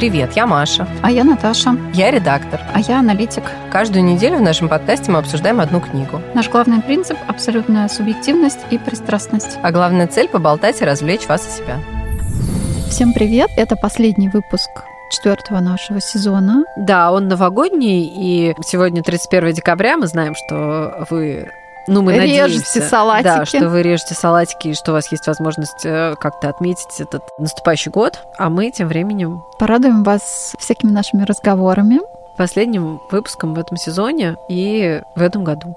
Привет, я Маша. А я Наташа. Я редактор. А я аналитик. Каждую неделю в нашем подкасте мы обсуждаем одну книгу. Наш главный принцип – абсолютная субъективность и пристрастность. А главная цель – поболтать и развлечь вас и себя. Всем привет! Это последний выпуск четвертого нашего сезона. Да, он новогодний, и сегодня 31 декабря. Мы знаем, что вы ну, мы режете надеемся, салатики. Да, что вы режете салатики, и что у вас есть возможность э, как-то отметить этот наступающий год. А мы тем временем... Порадуем вас всякими нашими разговорами. Последним выпуском в этом сезоне и в этом году.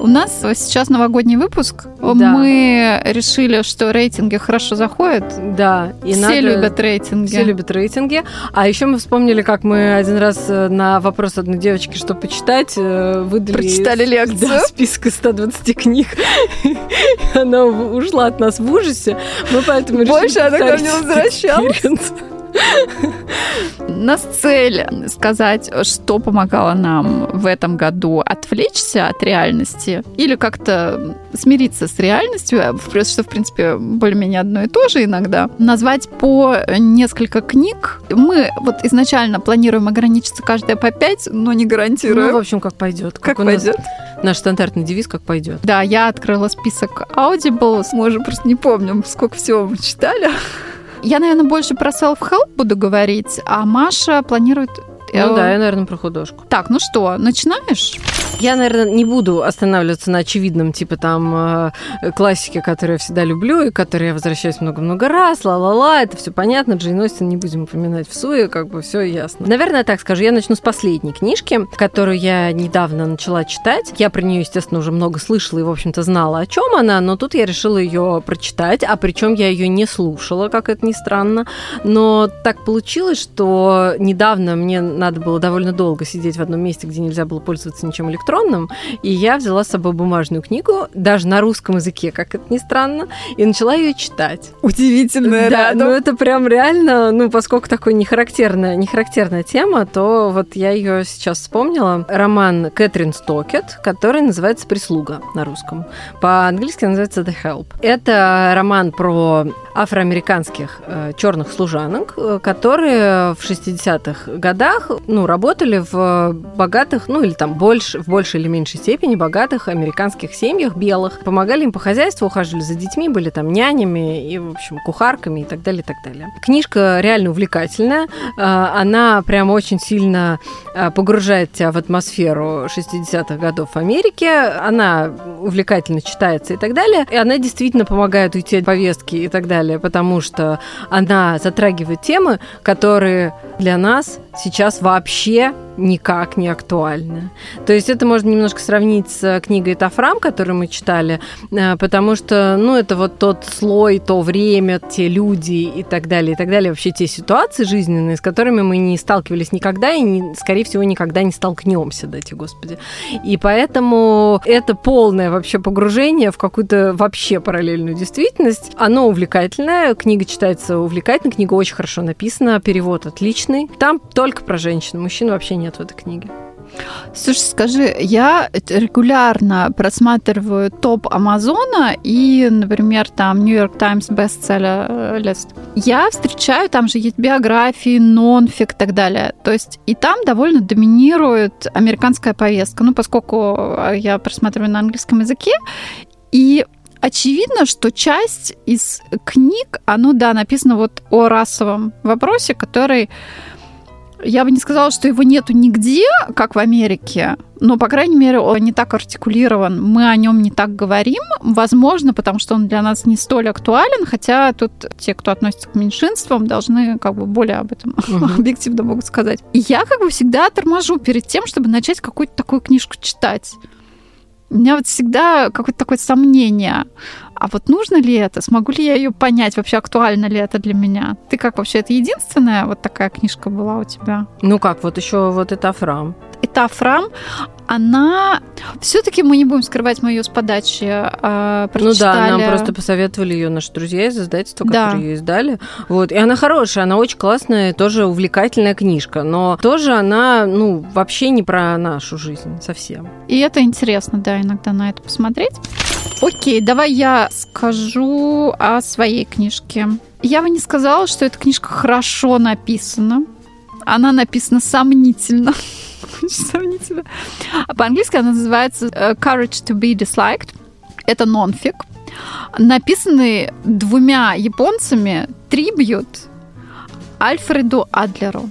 У нас сейчас новогодний выпуск. Да. Мы решили, что рейтинги хорошо заходят. Да, и Все надо- любят рейтинги. Все любят рейтинги. А еще мы вспомнили, как мы один раз э, на вопрос одной девочки, что почитать, э, выдали... Прочитали лекцию. Да, список из 120 книг. Она ушла от нас в ужасе. Мы поэтому решили Больше она к нам повторить не этот возвращалась. Нас цель сказать, что помогало нам в этом году отвлечься от реальности или как-то смириться с реальностью, что, в принципе, более-менее одно и то же иногда. Назвать по несколько книг. Мы вот изначально планируем ограничиться каждая по пять, но не Ну, в гарантируем. общем, как пойдет. как нас пойдет. Наш стандартный девиз как пойдет. Да, я открыла список Audible. Мы уже просто не помним, сколько всего мы читали. Я, наверное, больше про self-help буду говорить, а Маша планирует... э, Ну да, я, наверное, про художку. Так, ну что, начинаешь? Я, наверное, не буду останавливаться на очевидном, типа там э, классике, которую я всегда люблю и которой я возвращаюсь много-много раз, ла-ла-ла, это все понятно, Джейн Остин не будем упоминать в суе, как бы все ясно. Наверное, так скажу, я начну с последней книжки, которую я недавно начала читать. Я про нее, естественно, уже много слышала и, в общем-то, знала, о чем она, но тут я решила ее прочитать, а причем я ее не слушала, как это ни странно. Но так получилось, что недавно мне надо было довольно долго сидеть в одном месте, где нельзя было пользоваться ничем электронным, и я взяла с собой бумажную книгу, даже на русском языке, как это ни странно, и начала ее читать. Удивительная Да, ну это прям реально, ну поскольку такой нехарактерная, нехарактерная тема, то вот я ее сейчас вспомнила. Роман Кэтрин Стокет, который называется «Прислуга» на русском. По-английски называется «The Help». Это роман про афроамериканских э, черных служанок, э, которые в 60-х годах ну, работали в богатых, ну или там больше, в большей или меньшей степени богатых американских семьях белых, помогали им по хозяйству, ухаживали за детьми, были там нянями и, в общем, кухарками и так далее, и так далее. Книжка реально увлекательная, э, она прям очень сильно э, погружает тебя в атмосферу 60-х годов в Америке, она увлекательно читается и так далее, и она действительно помогает уйти от повестки и так далее, потому что она затрагивает темы, которые для нас сейчас вообще никак не актуальны. То есть это можно немножко сравнить с книгой Тафрам, которую мы читали, э, потому что, ну, это вот тот слой, то время, те люди и так далее, и так далее, вообще те ситуации жизненные, с которыми мы не сталкивались никогда и, не- скорее всего, никогда не столкнемся, дайте господи. И поэтому это полное вообще погружение в какую-то вообще параллельную действительность. Оно увлекательное, книга читается увлекательно, книга очень хорошо написана, перевод отличный. Там только про женщин, мужчин вообще нет в этой книге. Слушай, скажи, я регулярно просматриваю топ Амазона и, например, там Нью-Йорк Таймс бестселлер лист. Я встречаю, там же есть биографии, нонфик и так далее. То есть и там довольно доминирует американская повестка. Ну, поскольку я просматриваю на английском языке, и Очевидно, что часть из книг, оно, да, написано вот о расовом вопросе, который я бы не сказала, что его нету нигде, как в Америке, но, по крайней мере, он не так артикулирован, мы о нем не так говорим, возможно, потому что он для нас не столь актуален, хотя тут те, кто относится к меньшинствам, должны как бы более об этом Мгм. объективно могут сказать. И я как бы всегда торможу перед тем, чтобы начать какую-то такую книжку читать. У меня вот всегда какое-то такое сомнение. А вот нужно ли это? Смогу ли я ее понять? Вообще актуально ли это для меня? Ты как вообще? Это единственная вот такая книжка была у тебя? Ну как, вот еще вот это Афрам. Она... Все-таки мы не будем скрывать, мы ее с подачи э, Ну да, нам прочитали. просто посоветовали ее наши друзья из издательства, Да. которые ее издали. Вот. И она хорошая, она очень классная, тоже увлекательная книжка. Но тоже она, ну, вообще не про нашу жизнь совсем. И это интересно, да, иногда на это посмотреть. Окей, давай я скажу о своей книжке. Я бы не сказала, что эта книжка хорошо написана. Она написана сомнительно. сомнительно. А по-английски она называется э, Courage to be Disliked. Это нонфик. Написанный двумя японцами трибьют Альфреду Адлеру.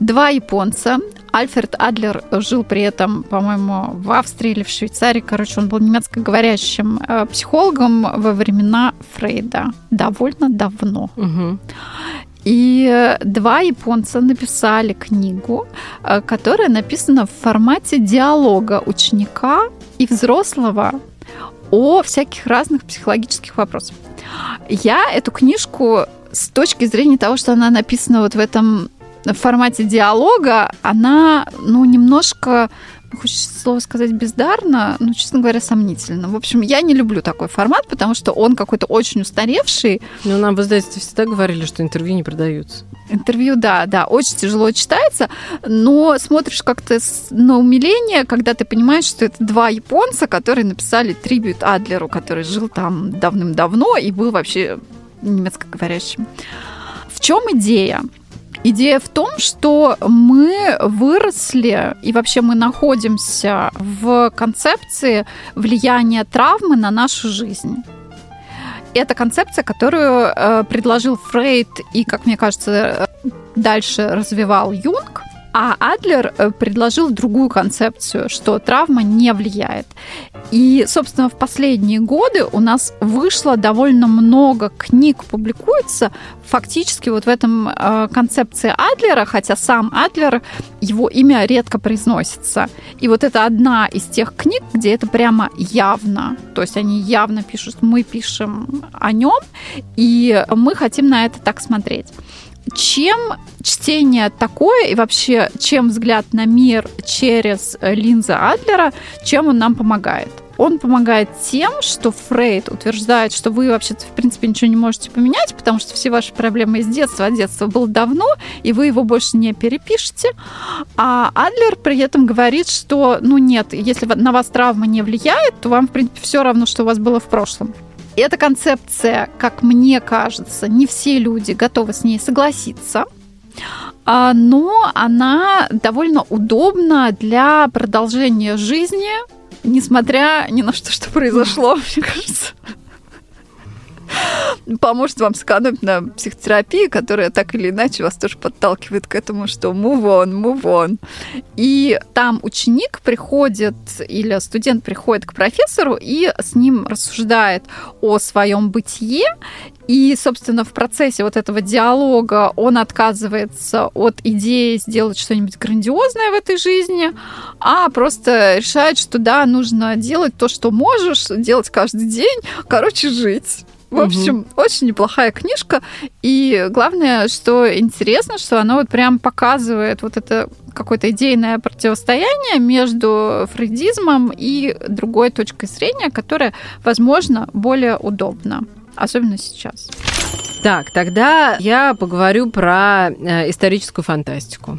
Два японца. Альфред Адлер жил при этом, по-моему, в Австрии или в Швейцарии. Короче, он был немецкоговорящим э, психологом во времена Фрейда. Довольно давно. Угу. И два японца написали книгу, э, которая написана в формате диалога ученика и взрослого о всяких разных психологических вопросах. Я эту книжку с точки зрения того, что она написана вот в этом формате диалога, она, ну, немножко хочется слово сказать бездарно, но, честно говоря, сомнительно. В общем, я не люблю такой формат, потому что он какой-то очень устаревший. Ну, нам в издательстве всегда говорили, что интервью не продаются. Интервью, да, да, очень тяжело читается, но смотришь как-то на умиление, когда ты понимаешь, что это два японца, которые написали трибют Адлеру, который жил там давным-давно и был вообще немецкоговорящим. В чем идея? Идея в том, что мы выросли и вообще мы находимся в концепции влияния травмы на нашу жизнь. Это концепция, которую э, предложил Фрейд и, как мне кажется, дальше развивал Юнг. А Адлер э, предложил другую концепцию, что травма не влияет. И, собственно, в последние годы у нас вышло довольно много книг, публикуется фактически вот в этом э, концепции Адлера, хотя сам Адлер, его имя редко произносится. И вот это одна из тех книг, где это прямо явно. То есть они явно пишут, мы пишем о нем, и мы хотим на это так смотреть. Чем чтение такое и вообще чем взгляд на мир через линзы Адлера, чем он нам помогает? Он помогает тем, что Фрейд утверждает, что вы вообще-то, в принципе, ничего не можете поменять, потому что все ваши проблемы из детства, а детство было давно, и вы его больше не перепишете. А Адлер при этом говорит, что, ну нет, если на вас травма не влияет, то вам, в принципе, все равно, что у вас было в прошлом. Эта концепция, как мне кажется, не все люди готовы с ней согласиться, а, но она довольно удобна для продолжения жизни, несмотря ни на что, что произошло, мне кажется поможет вам сэкономить на психотерапии, которая так или иначе вас тоже подталкивает к этому, что move on, move on. И там ученик приходит или студент приходит к профессору и с ним рассуждает о своем бытие и, собственно, в процессе вот этого диалога он отказывается от идеи сделать что-нибудь грандиозное в этой жизни, а просто решает, что да, нужно делать то, что можешь, делать каждый день, короче, жить. В общем, угу. очень неплохая книжка. И главное, что интересно, что она вот прям показывает вот это какое-то идейное противостояние между фрейдизмом и другой точкой зрения, которая, возможно, более удобна. Особенно сейчас. Так, тогда я поговорю про э, историческую фантастику.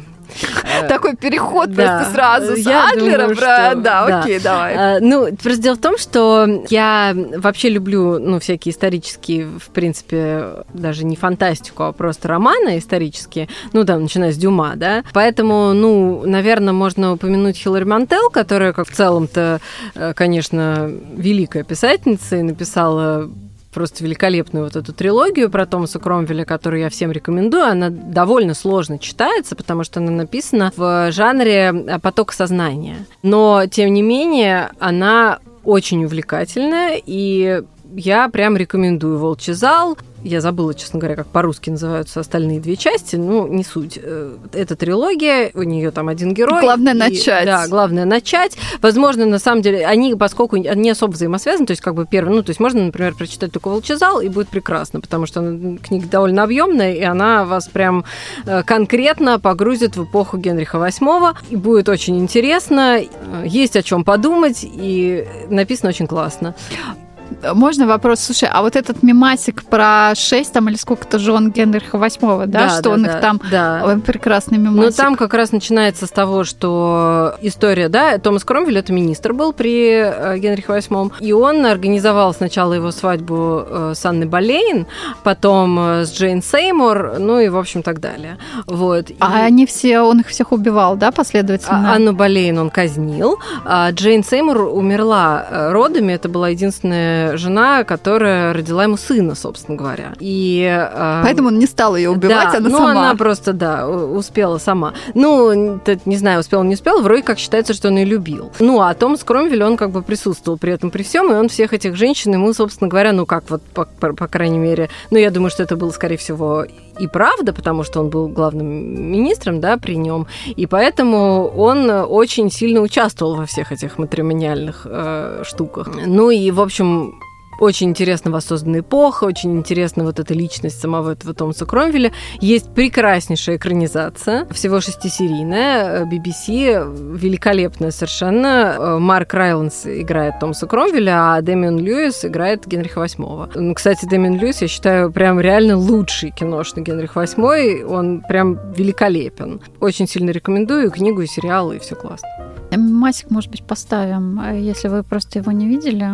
Э, Такой переход просто сразу с Адлера про... Да, окей, давай. Э, ну, просто дело в том, что я вообще люблю, ну, всякие исторические, в принципе, даже не фантастику, а просто романы исторические, ну, там, начиная с Дюма, да. Поэтому, ну, наверное, можно упомянуть Хиллари Мантел, которая, как в целом-то, э, конечно, великая писательница и написала просто великолепную вот эту трилогию про Томаса Кромвеля, которую я всем рекомендую. Она довольно сложно читается, потому что она написана в жанре поток сознания. Но, тем не менее, она очень увлекательная, и я прям рекомендую «Волчий зал». Я забыла, честно говоря, как по-русски называются остальные две части. Ну, не суть. Э, это трилогия, у нее там один герой. Главное и, начать. Да, главное начать. Возможно, на самом деле, они, поскольку не особо взаимосвязаны, то есть как бы первый, ну, то есть можно, например, прочитать только «Волчезал», и будет прекрасно, потому что книга довольно объемная, и она вас прям э, конкретно погрузит в эпоху Генриха VIII, и будет очень интересно, есть о чем подумать, и написано очень классно. Можно вопрос? Слушай, а вот этот мемасик про 6 там или сколько-то жен Генриха VIII, да, да что да, он да, их там да. прекрасный мемасик. Ну, там как раз начинается с того, что история, да, Томас Кромвель, это министр был при э, Генрихе VIII, и он организовал сначала его свадьбу э, с Анной Болейн, потом э, с Джейн Сеймур, ну и, в общем, так далее. Вот. А и... они все, он их всех убивал, да, последовательно? А, Анну Болейн он казнил, а Джейн Сеймур умерла родами, это была единственная жена, которая родила ему сына, собственно говоря. И, э, Поэтому он не стал ее убивать, да, она ну, сама. она просто, да, успела сама. Ну, не знаю, успел, не успел, вроде как считается, что он ее любил. Ну, а Томас Кромвель, он как бы присутствовал при этом при всем, и он всех этих женщин ему, собственно говоря, ну как вот, по, по, по крайней мере, ну, я думаю, что это было, скорее всего, и правда, потому что он был главным министром, да, при нем, и поэтому он очень сильно участвовал во всех этих матримониальных э, штуках. Ну и, в общем, очень интересно воссозданная эпоха, очень интересна вот эта личность самого этого Томаса Кромвеля. Есть прекраснейшая экранизация, всего шестисерийная, BBC, великолепная совершенно. Марк Райланс играет Томаса Кромвеля, а Дэмиан Льюис играет Генриха VIII. Кстати, Дэмиан Льюис, я считаю, прям реально лучший киношный Генрих VIII. Он прям великолепен. Очень сильно рекомендую книгу, и сериалы, и все классно. Масик, может быть, поставим, если вы просто его не видели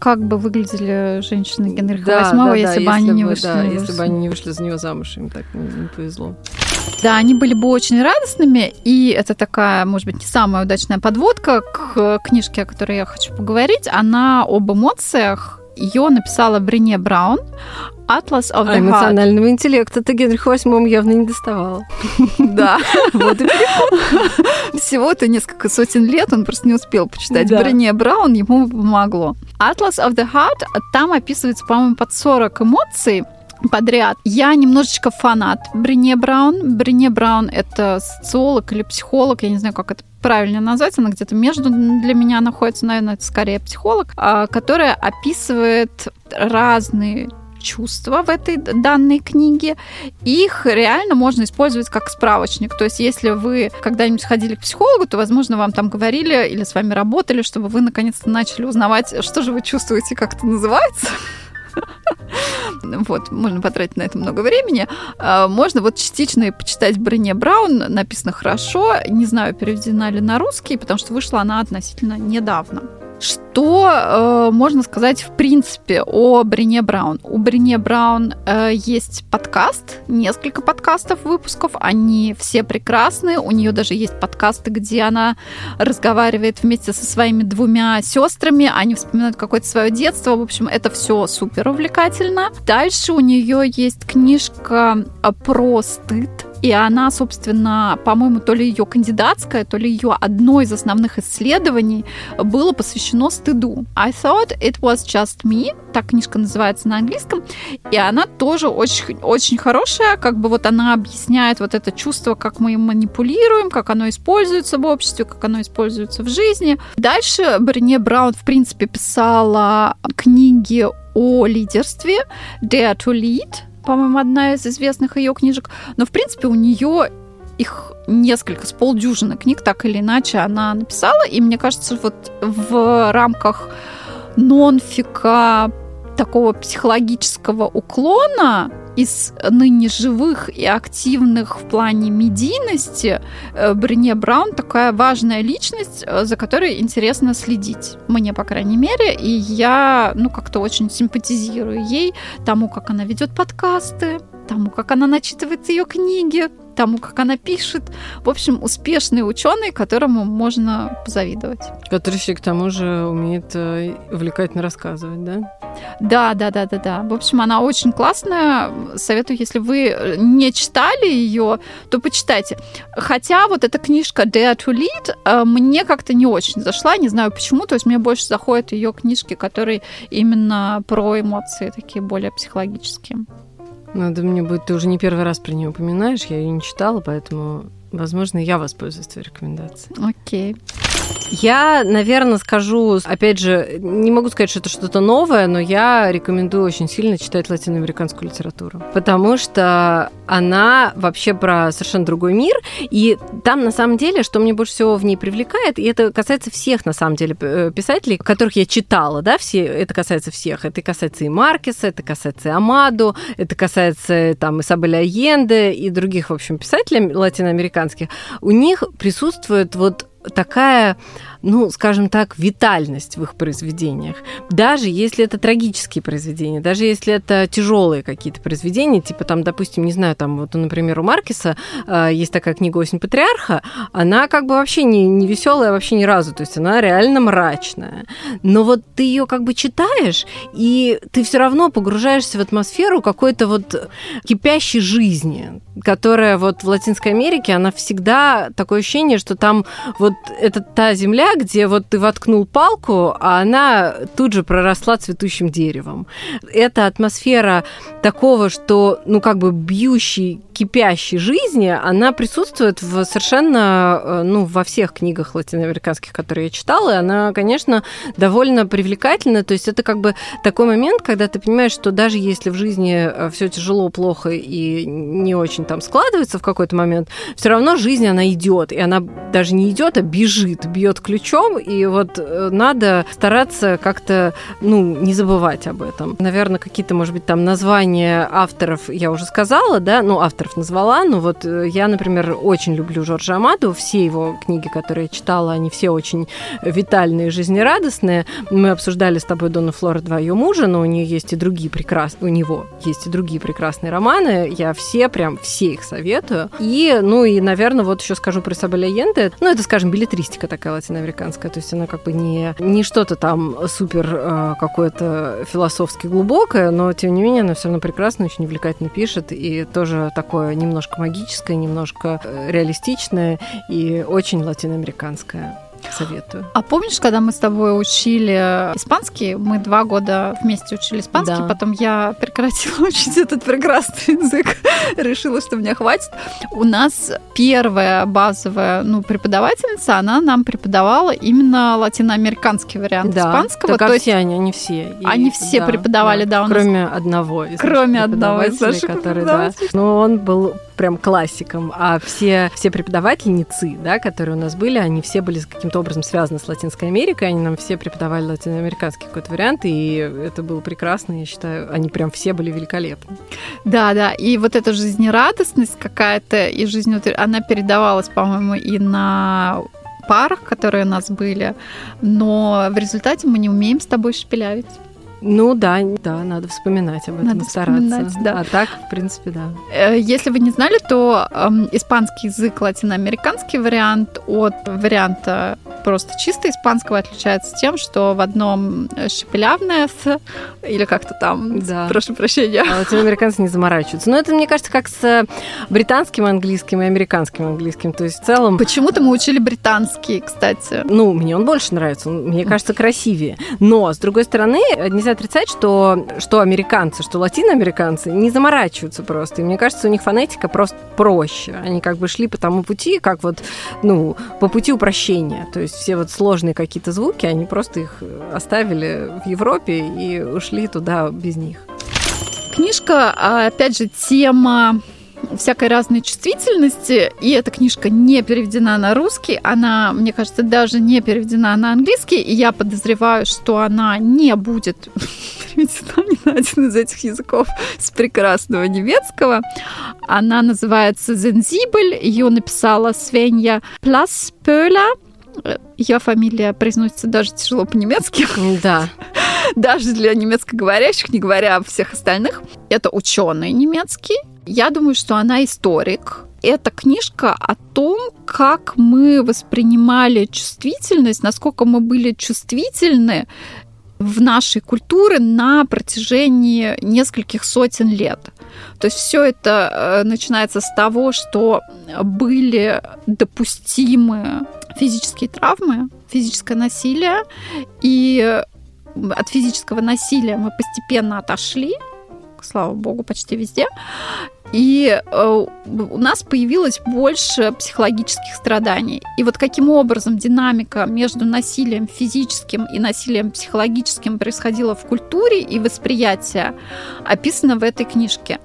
как бы выглядели женщины Генриха да, VIII, да, если да, бы они не вышли. Да, если бы они не вышли за него замуж, им так не, не повезло. Да, они были бы очень радостными, и это такая, может быть, не самая удачная подводка к книжке, о которой я хочу поговорить. Она об эмоциях. Ее написала Брене Браун, Atlas of the а эмоционального Heart. интеллекта ты Генриху VIII явно не доставала. Да. Вот и Всего-то несколько сотен лет он просто не успел почитать. Да. Брене Браун ему помогло. Atlas of the Heart, там описывается, по-моему, под 40 эмоций, подряд. Я немножечко фанат Брене Браун. Брене Браун — это социолог или психолог, я не знаю, как это правильно назвать, она где-то между для меня находится, наверное, это скорее психолог, а, которая описывает разные чувства в этой данной книге. Их реально можно использовать как справочник. То есть, если вы когда-нибудь ходили к психологу, то, возможно, вам там говорили или с вами работали, чтобы вы наконец-то начали узнавать, что же вы чувствуете, как это называется. Вот, можно потратить на это много времени. А, можно вот частично почитать Брене Браун, написано хорошо. Не знаю, переведена ли на русский, потому что вышла она относительно недавно. Что э, можно сказать в принципе о Брине Браун? У Брине Браун э, есть подкаст, несколько подкастов, выпусков, они все прекрасные. У нее даже есть подкасты, где она разговаривает вместе со своими двумя сестрами, они вспоминают какое-то свое детство. В общем, это все супер увлекательно. Дальше у нее есть книжка про стыд и она, собственно, по-моему, то ли ее кандидатская, то ли ее одно из основных исследований было посвящено стыду. I thought it was just me. Так книжка называется на английском. И она тоже очень, очень хорошая. Как бы вот она объясняет вот это чувство, как мы им манипулируем, как оно используется в обществе, как оно используется в жизни. Дальше Брене Браун, в принципе, писала книги о лидерстве Dare to Lead, по-моему, одна из известных ее книжек. Но, в принципе, у нее их несколько, с полдюжины книг, так или иначе, она написала. И мне кажется, вот в рамках нонфика такого психологического уклона из ныне живых и активных в плане медийности э, Брене Браун такая важная личность, э, за которой интересно следить. Мне, по крайней мере, и я, ну, как-то очень симпатизирую ей, тому, как она ведет подкасты, тому, как она начитывает ее книги, тому, как она пишет. В общем, успешный ученый, которому можно позавидовать. Который еще к тому же умеет э, увлекательно рассказывать, да? Да, да, да, да, да. В общем, она очень классная. Советую, если вы не читали ее, то почитайте. Хотя вот эта книжка Dare to Lead э, мне как-то не очень зашла, не знаю почему. То есть мне больше заходят ее книжки, которые именно про эмоции, такие более психологические. Надо мне будет, ты уже не первый раз про нее упоминаешь, я ее не читала, поэтому, возможно, я воспользуюсь твоей рекомендацией. Окей. Я, наверное, скажу, опять же, не могу сказать, что это что-то новое, но я рекомендую очень сильно читать латиноамериканскую литературу, потому что она вообще про совершенно другой мир, и там, на самом деле, что мне больше всего в ней привлекает, и это касается всех, на самом деле, писателей, которых я читала, да, все, это касается всех, это касается и Маркеса, это касается и Амаду, это касается там Исабеля Айенде и других, в общем, писателей латиноамериканских, у них присутствует вот такая ну, скажем так, витальность в их произведениях. Даже если это трагические произведения, даже если это тяжелые какие-то произведения, типа там, допустим, не знаю, там вот, например, у Маркиса э, есть такая книга «Осень патриарха», она как бы вообще не, не веселая вообще ни разу, то есть она реально мрачная. Но вот ты ее как бы читаешь, и ты все равно погружаешься в атмосферу какой-то вот кипящей жизни, которая вот в Латинской Америке, она всегда такое ощущение, что там вот это та земля, где вот ты воткнул палку, а она тут же проросла цветущим деревом. Это атмосфера такого, что, ну, как бы бьющий кипящей жизни, она присутствует в совершенно, э, ну, во всех книгах латиноамериканских, которые я читала, и она, конечно, довольно привлекательна, то есть это как бы такой момент, когда ты понимаешь, что даже если в жизни э, все тяжело, плохо и не очень там складывается в какой-то момент, все равно жизнь, она идет, и она даже не идет, а бежит, бьет ключом, и вот э, надо стараться как-то, ну, не забывать об этом. Наверное, какие-то, может быть, там названия авторов я уже сказала, да, ну, авторов авторов назвала, но вот э, я, например, очень люблю Жоржа Амаду. Все его книги, которые я читала, они все очень витальные, жизнерадостные. Мы обсуждали с тобой Дона Флора 2 ее мужа, но у нее есть и другие прекрасные, у него есть и другие прекрасные романы. Я все, прям все их советую. И, ну и, наверное, вот еще скажу про Сабеля Йенде. Ну, это, скажем, билетристика такая латиноамериканская, то есть она как бы не, не что-то там супер э, какое-то философски глубокое, но, тем не менее, она все равно прекрасно, очень увлекательно пишет, и тоже такое такое немножко магическое, немножко э, реалистичное и очень латиноамериканское. Советую. А помнишь, когда мы с тобой учили испанский, мы два года вместе учили испанский, да. потом я прекратила учить этот прекрасный язык, решила, что мне хватит. У нас первая базовая ну, преподавательница, она нам преподавала именно латиноамериканский вариант да. испанского. Так, то есть... все они, они все. И, они все да, преподавали, да, да у нас. Кроме одного из Кроме одного из наших который, да, но он был прям классиком, а все, все преподавательницы, да, которые у нас были, они все были каким-то образом связаны с Латинской Америкой, они нам все преподавали латиноамериканский какой-то вариант, и это было прекрасно, я считаю, они прям все были великолепны. Да, да, и вот эта жизнерадостность какая-то и жизнь, она передавалась, по-моему, и на парах, которые у нас были, но в результате мы не умеем с тобой шепелявить. Ну да, да, надо вспоминать об этом, надо стараться. Да. А так, в принципе, да. Э, если вы не знали, то э, испанский язык латиноамериканский вариант от варианта просто чисто испанского отличается тем, что в одном шепелявное с или как-то там, да. прошу прощения. А латиноамериканцы не заморачиваются. Но это, мне кажется, как с британским английским и американским английским. То есть в целом... Почему-то мы учили британский, кстати. Ну, мне он больше нравится. Он, мне кажется, красивее. Но, с другой стороны, нельзя нельзя отрицать, что, что американцы, что латиноамериканцы не заморачиваются просто. И мне кажется, у них фонетика просто проще. Они как бы шли по тому пути, как вот, ну, по пути упрощения. То есть все вот сложные какие-то звуки, они просто их оставили в Европе и ушли туда без них. Книжка, а, опять же, тема всякой разной чувствительности, и эта книжка не переведена на русский, она, мне кажется, даже не переведена на английский, и я подозреваю, что она не будет переведена ни на один из этих языков с прекрасного немецкого. Она называется «Зензибель», ее написала Свенья Пласпöля, ее фамилия произносится даже тяжело по-немецки. Да. Даже для немецкоговорящих, не говоря о всех остальных. Это ученый немецкий, я думаю, что она историк. Это книжка о том, как мы воспринимали чувствительность, насколько мы были чувствительны в нашей культуре на протяжении нескольких сотен лет. То есть все это э, начинается с того, что были допустимы физические травмы, физическое насилие, и от физического насилия мы постепенно отошли слава богу, почти везде. И э, у нас появилось больше психологических страданий. И вот каким образом динамика между насилием физическим и насилием психологическим происходила в культуре и восприятии, описано в этой книжке.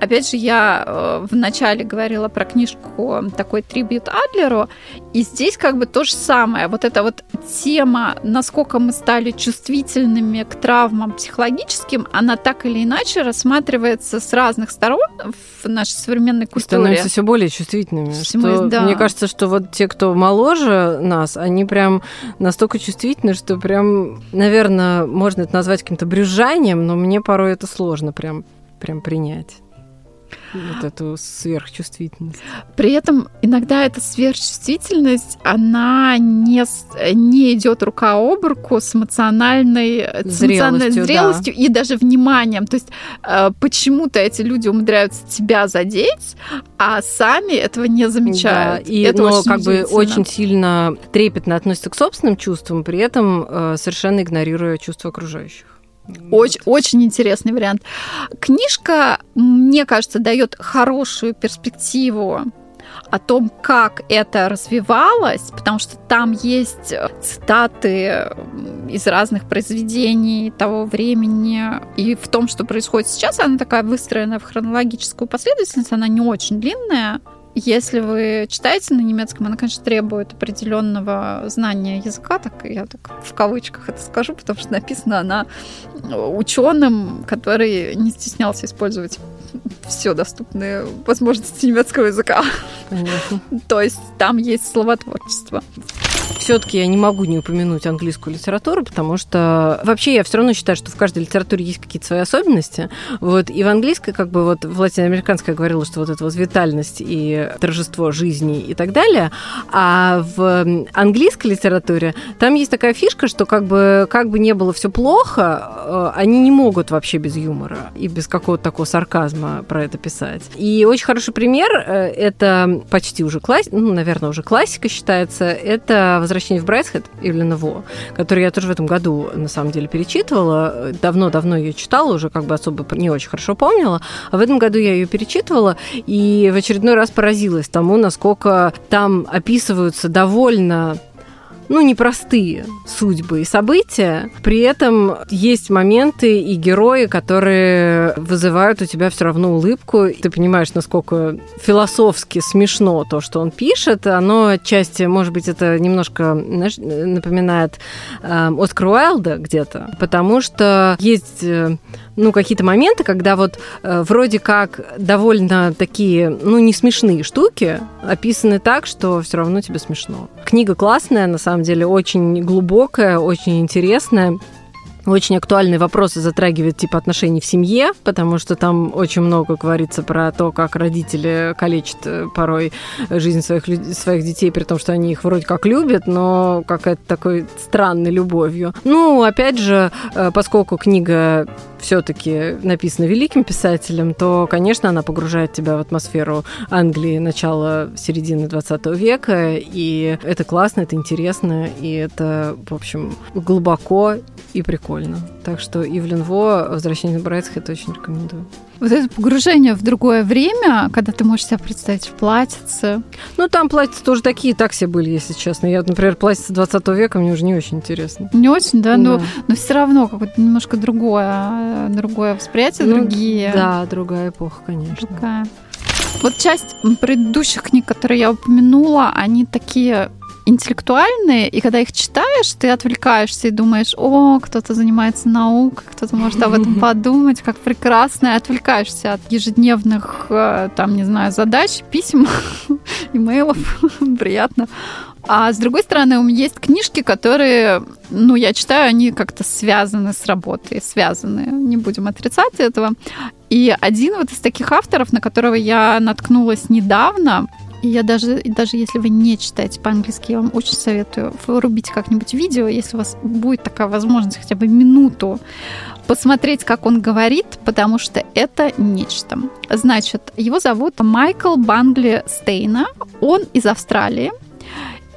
Опять же, я э, вначале говорила про книжку такой трибют Адлеру, и здесь как бы то же самое. Вот эта вот тема, насколько мы стали чувствительными к травмам психологическим, она так или иначе рассматривается с разных сторон в нашей современной культуре. Становятся все более чувствительными. Что, да. Мне кажется, что вот те, кто моложе нас, они прям настолько чувствительны, что прям, наверное, можно это назвать каким-то брюзжанием, но мне порой это сложно прям прям принять вот эту сверхчувствительность. При этом иногда эта сверхчувствительность, она не, не идет рука об руку с эмоциональной зрелостью, эмоциональной зрелостью да. и даже вниманием. То есть э, почему-то эти люди умудряются тебя задеть, а сами этого не замечают. Да, и, Это но как бы очень сильно трепетно относятся к собственным чувствам, при этом э, совершенно игнорируя чувства окружающих. Очень, очень интересный вариант. Книжка, мне кажется, дает хорошую перспективу о том, как это развивалось, потому что там есть цитаты из разных произведений того времени, и в том, что происходит сейчас, она такая выстроена в хронологическую последовательность, она не очень длинная, если вы читаете на немецком, она, конечно, требует определенного знания языка, так я так в кавычках это скажу, потому что написана она ученым, который не стеснялся использовать все доступные возможности немецкого языка. Понятно. То есть там есть словотворчество все-таки я не могу не упомянуть английскую литературу, потому что вообще я все равно считаю, что в каждой литературе есть какие-то свои особенности. Вот, и в английской, как бы вот в латиноамериканской я говорила, что вот эта вот витальность и торжество жизни и так далее. А в английской литературе там есть такая фишка, что как бы, как бы не было все плохо, э, они не могут вообще без юмора и без какого-то такого сарказма про это писать. И очень хороший пример, э, это почти уже классика, ну, наверное, уже классика считается, это «Возвращение «Возвращение в Брайтхед» Ивлена Во, который я тоже в этом году, на самом деле, перечитывала. Давно-давно ее читала, уже как бы особо не очень хорошо помнила. А в этом году я ее перечитывала и в очередной раз поразилась тому, насколько там описываются довольно ну, непростые судьбы и события. При этом есть моменты и герои, которые вызывают у тебя все равно улыбку. Ты понимаешь, насколько философски смешно то, что он пишет. Оно отчасти, может быть, это немножко знаешь, напоминает э, Оскара Уайлда где-то, потому что есть э, ну, какие-то моменты, когда вот э, вроде как довольно такие, ну, не смешные штуки описаны так, что все равно тебе смешно. Книга классная, на самом деле, очень глубокая, очень интересная очень актуальные вопросы затрагивает типа отношений в семье, потому что там очень много говорится про то, как родители калечат э, порой жизнь своих, своих детей, при том, что они их вроде как любят, но какая-то такой странной любовью. Ну, опять же, э, поскольку книга все-таки написана великим писателем, то, конечно, она погружает тебя в атмосферу Англии начала середины 20 века, и это классно, это интересно, и это, в общем, глубоко и прикольно. Так что Ивлен Во «Возвращение Брайтсхед» очень рекомендую. Вот это погружение в другое время, когда ты можешь себя представить в платьице. Ну, там платьица тоже такие, так все были, если честно. Я, например, платьице 20 века мне уже не очень интересно. Не очень, да, да. но, но все равно какое-то немножко другое, другое восприятие, ну, другие. Да, другая эпоха, конечно. Другая. Вот часть предыдущих книг, которые я упомянула, они такие интеллектуальные, и когда их читаешь, ты отвлекаешься и думаешь, о, кто-то занимается наукой, кто-то может об этом подумать, как прекрасно, и отвлекаешься от ежедневных, э, там, не знаю, задач, писем, имейлов, приятно. А с другой стороны, у меня есть книжки, которые, ну, я читаю, они как-то связаны с работой, связаны, не будем отрицать этого. И один вот из таких авторов, на которого я наткнулась недавно, я даже, даже если вы не читаете по-английски, я вам очень советую врубить как-нибудь видео, если у вас будет такая возможность хотя бы минуту посмотреть, как он говорит, потому что это нечто. Значит, его зовут Майкл Бангли Стейна, он из Австралии,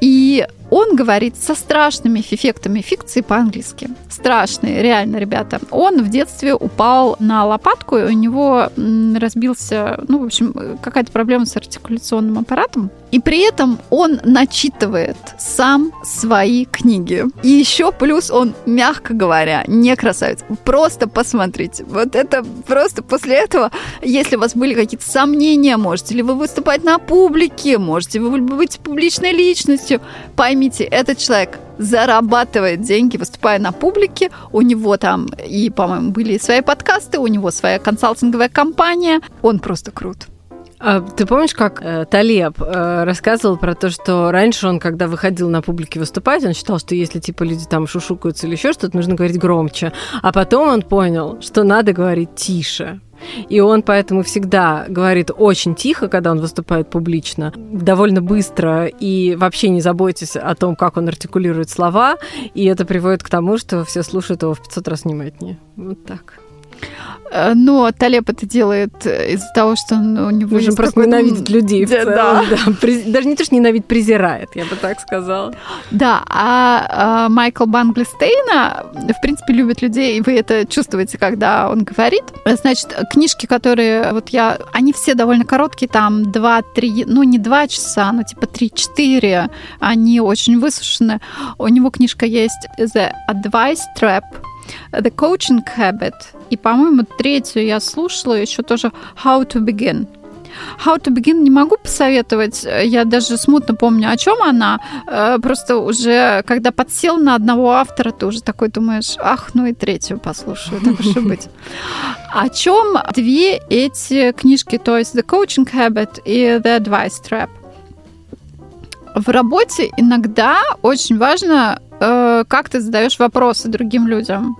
и Он говорит со страшными эффектами фикции по-английски. Страшные, реально, ребята. Он в детстве упал на лопатку, и у него разбился, ну, в общем, какая-то проблема с артикуляционным аппаратом. И при этом он начитывает сам свои книги. И еще плюс он, мягко говоря, не красавец. Просто посмотрите. Вот это просто после этого, если у вас были какие-то сомнения, можете ли вы выступать на публике, можете вы быть публичной личностью, поймите, этот человек зарабатывает деньги, выступая на публике. У него там и, по-моему, были свои подкасты, у него своя консалтинговая компания. Он просто крут. А ты помнишь, как э, Талеб э, рассказывал про то, что раньше он, когда выходил на публике выступать, он считал, что если типа люди там шушукаются или еще что-то, нужно говорить громче. А потом он понял, что надо говорить тише. И он поэтому всегда говорит очень тихо, когда он выступает публично, довольно быстро, и вообще не заботьтесь о том, как он артикулирует слова, и это приводит к тому, что все слушают его в 500 раз внимательнее. Вот так. Э, но Талеб это делает из-за того, что он, у него Уже просто такой... ненавидит людей. Да, да. да. Даже не то, что ненавидит, презирает, я бы так сказала. Да, а, а Майкл Банглистейна, в принципе, любит людей, и вы это чувствуете, когда он говорит. Значит, книжки, которые вот я... Они все довольно короткие, там 2-3, ну не 2 часа, но типа 3-4. Они очень высушены. У него книжка есть The Advice Trap, The Coaching Habit. И, по-моему, третью я слушала еще тоже How to Begin. How to Begin не могу посоветовать. Я даже смутно помню, о чем она. Э, просто уже, когда подсел на одного автора, ты уже такой думаешь, ах, ну и третью послушаю, так уж и быть. О чем две эти книжки, то есть The Coaching Habit и The Advice Trap? В работе иногда очень важно Э, как ты задаешь вопросы другим людям.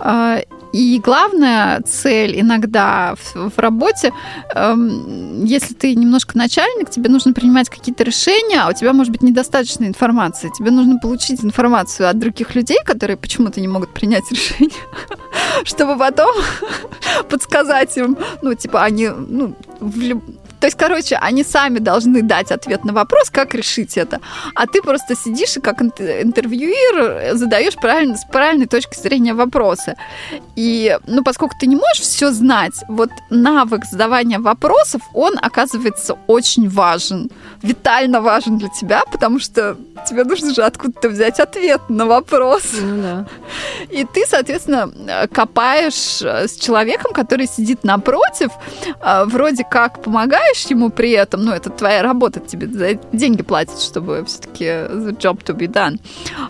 Э, и главная цель иногда в, в работе, эм, если ты немножко начальник, тебе нужно принимать какие-то решения, а у тебя может быть недостаточно информации. Тебе нужно получить информацию от других людей, которые почему-то не могут принять решение, чтобы потом подсказать им, ну, типа, они, ну, в, то есть, короче, они сами должны дать ответ на вопрос, как решить это. А ты просто сидишь и как интервьюер задаешь правильно, с правильной точки зрения вопросы. И, ну, поскольку ты не можешь все знать, вот навык задавания вопросов, он оказывается очень важен, витально важен для тебя, потому что тебе нужно же откуда-то взять ответ на вопрос. Ну, да. И ты, соответственно, копаешь с человеком, который сидит напротив, а, вроде как помогаешь помогаешь ему при этом, ну, это твоя работа, тебе за деньги платят, чтобы все-таки the job to be done.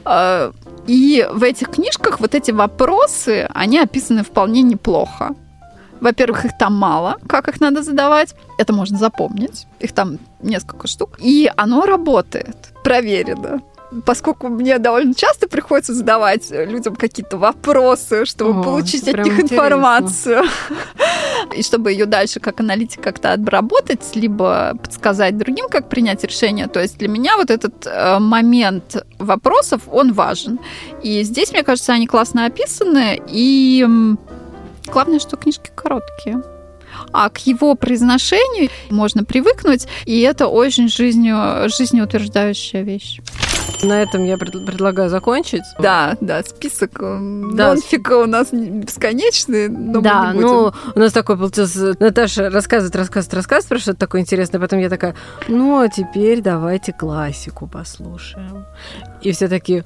А, и в этих книжках вот эти вопросы, они описаны вполне неплохо. Во-первых, их там мало, как их надо задавать. Это можно запомнить. Их там несколько штук. И оно работает. Проверено поскольку мне довольно часто приходится задавать людям какие-то вопросы, чтобы О, получить от них интересно. информацию, и чтобы ее дальше как аналитик как-то обработать, либо подсказать другим, как принять решение. То есть для меня вот этот э, момент вопросов, он важен. И здесь, мне кажется, они классно описаны, и главное, что книжки короткие а к его произношению можно привыкнуть, и это очень жизнью, жизнеутверждающая вещь. На этом я пред- предлагаю закончить. Да, да, список э, да. нонфика у нас бесконечный, но да, мы не будем. ну, у нас такой получился, Наташа рассказывает, рассказывает, рассказывает про что-то такое интересное, потом я такая, ну, а теперь давайте классику послушаем. И все такие...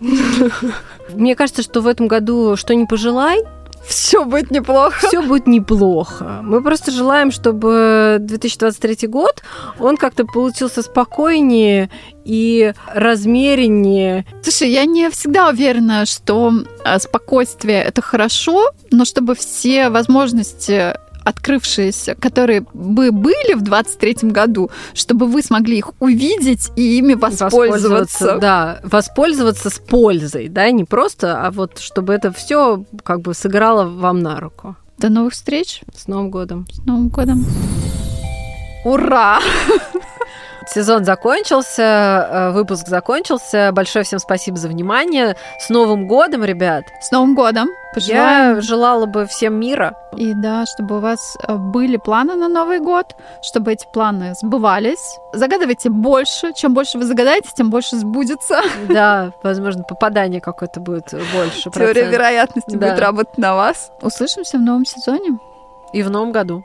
Мне кажется, что в этом году «Что не пожелай» все будет неплохо. Все будет неплохо. Мы просто желаем, чтобы 2023 год, он как-то получился спокойнее и размереннее. Слушай, я не всегда уверена, что а, спокойствие это хорошо, но чтобы все возможности открывшиеся, которые бы были в 23 году, чтобы вы смогли их увидеть и ими воспользоваться. воспользоваться да, воспользоваться с пользой, да, не просто, а вот чтобы это все как бы сыграло вам на руку. До новых встреч. С Новым годом. С Новым годом. Ура! Сезон закончился, э, выпуск закончился. Большое всем спасибо за внимание. С Новым годом, ребят! С Новым годом! Пожелаем. Я желала бы всем мира. И да, чтобы у вас э, были планы на Новый год, чтобы эти планы сбывались. Загадывайте больше. Чем больше вы загадаете, тем больше сбудется. Да, возможно, попадание какое-то будет больше. Теория вероятности будет работать на вас. Услышимся в новом сезоне. И в новом году.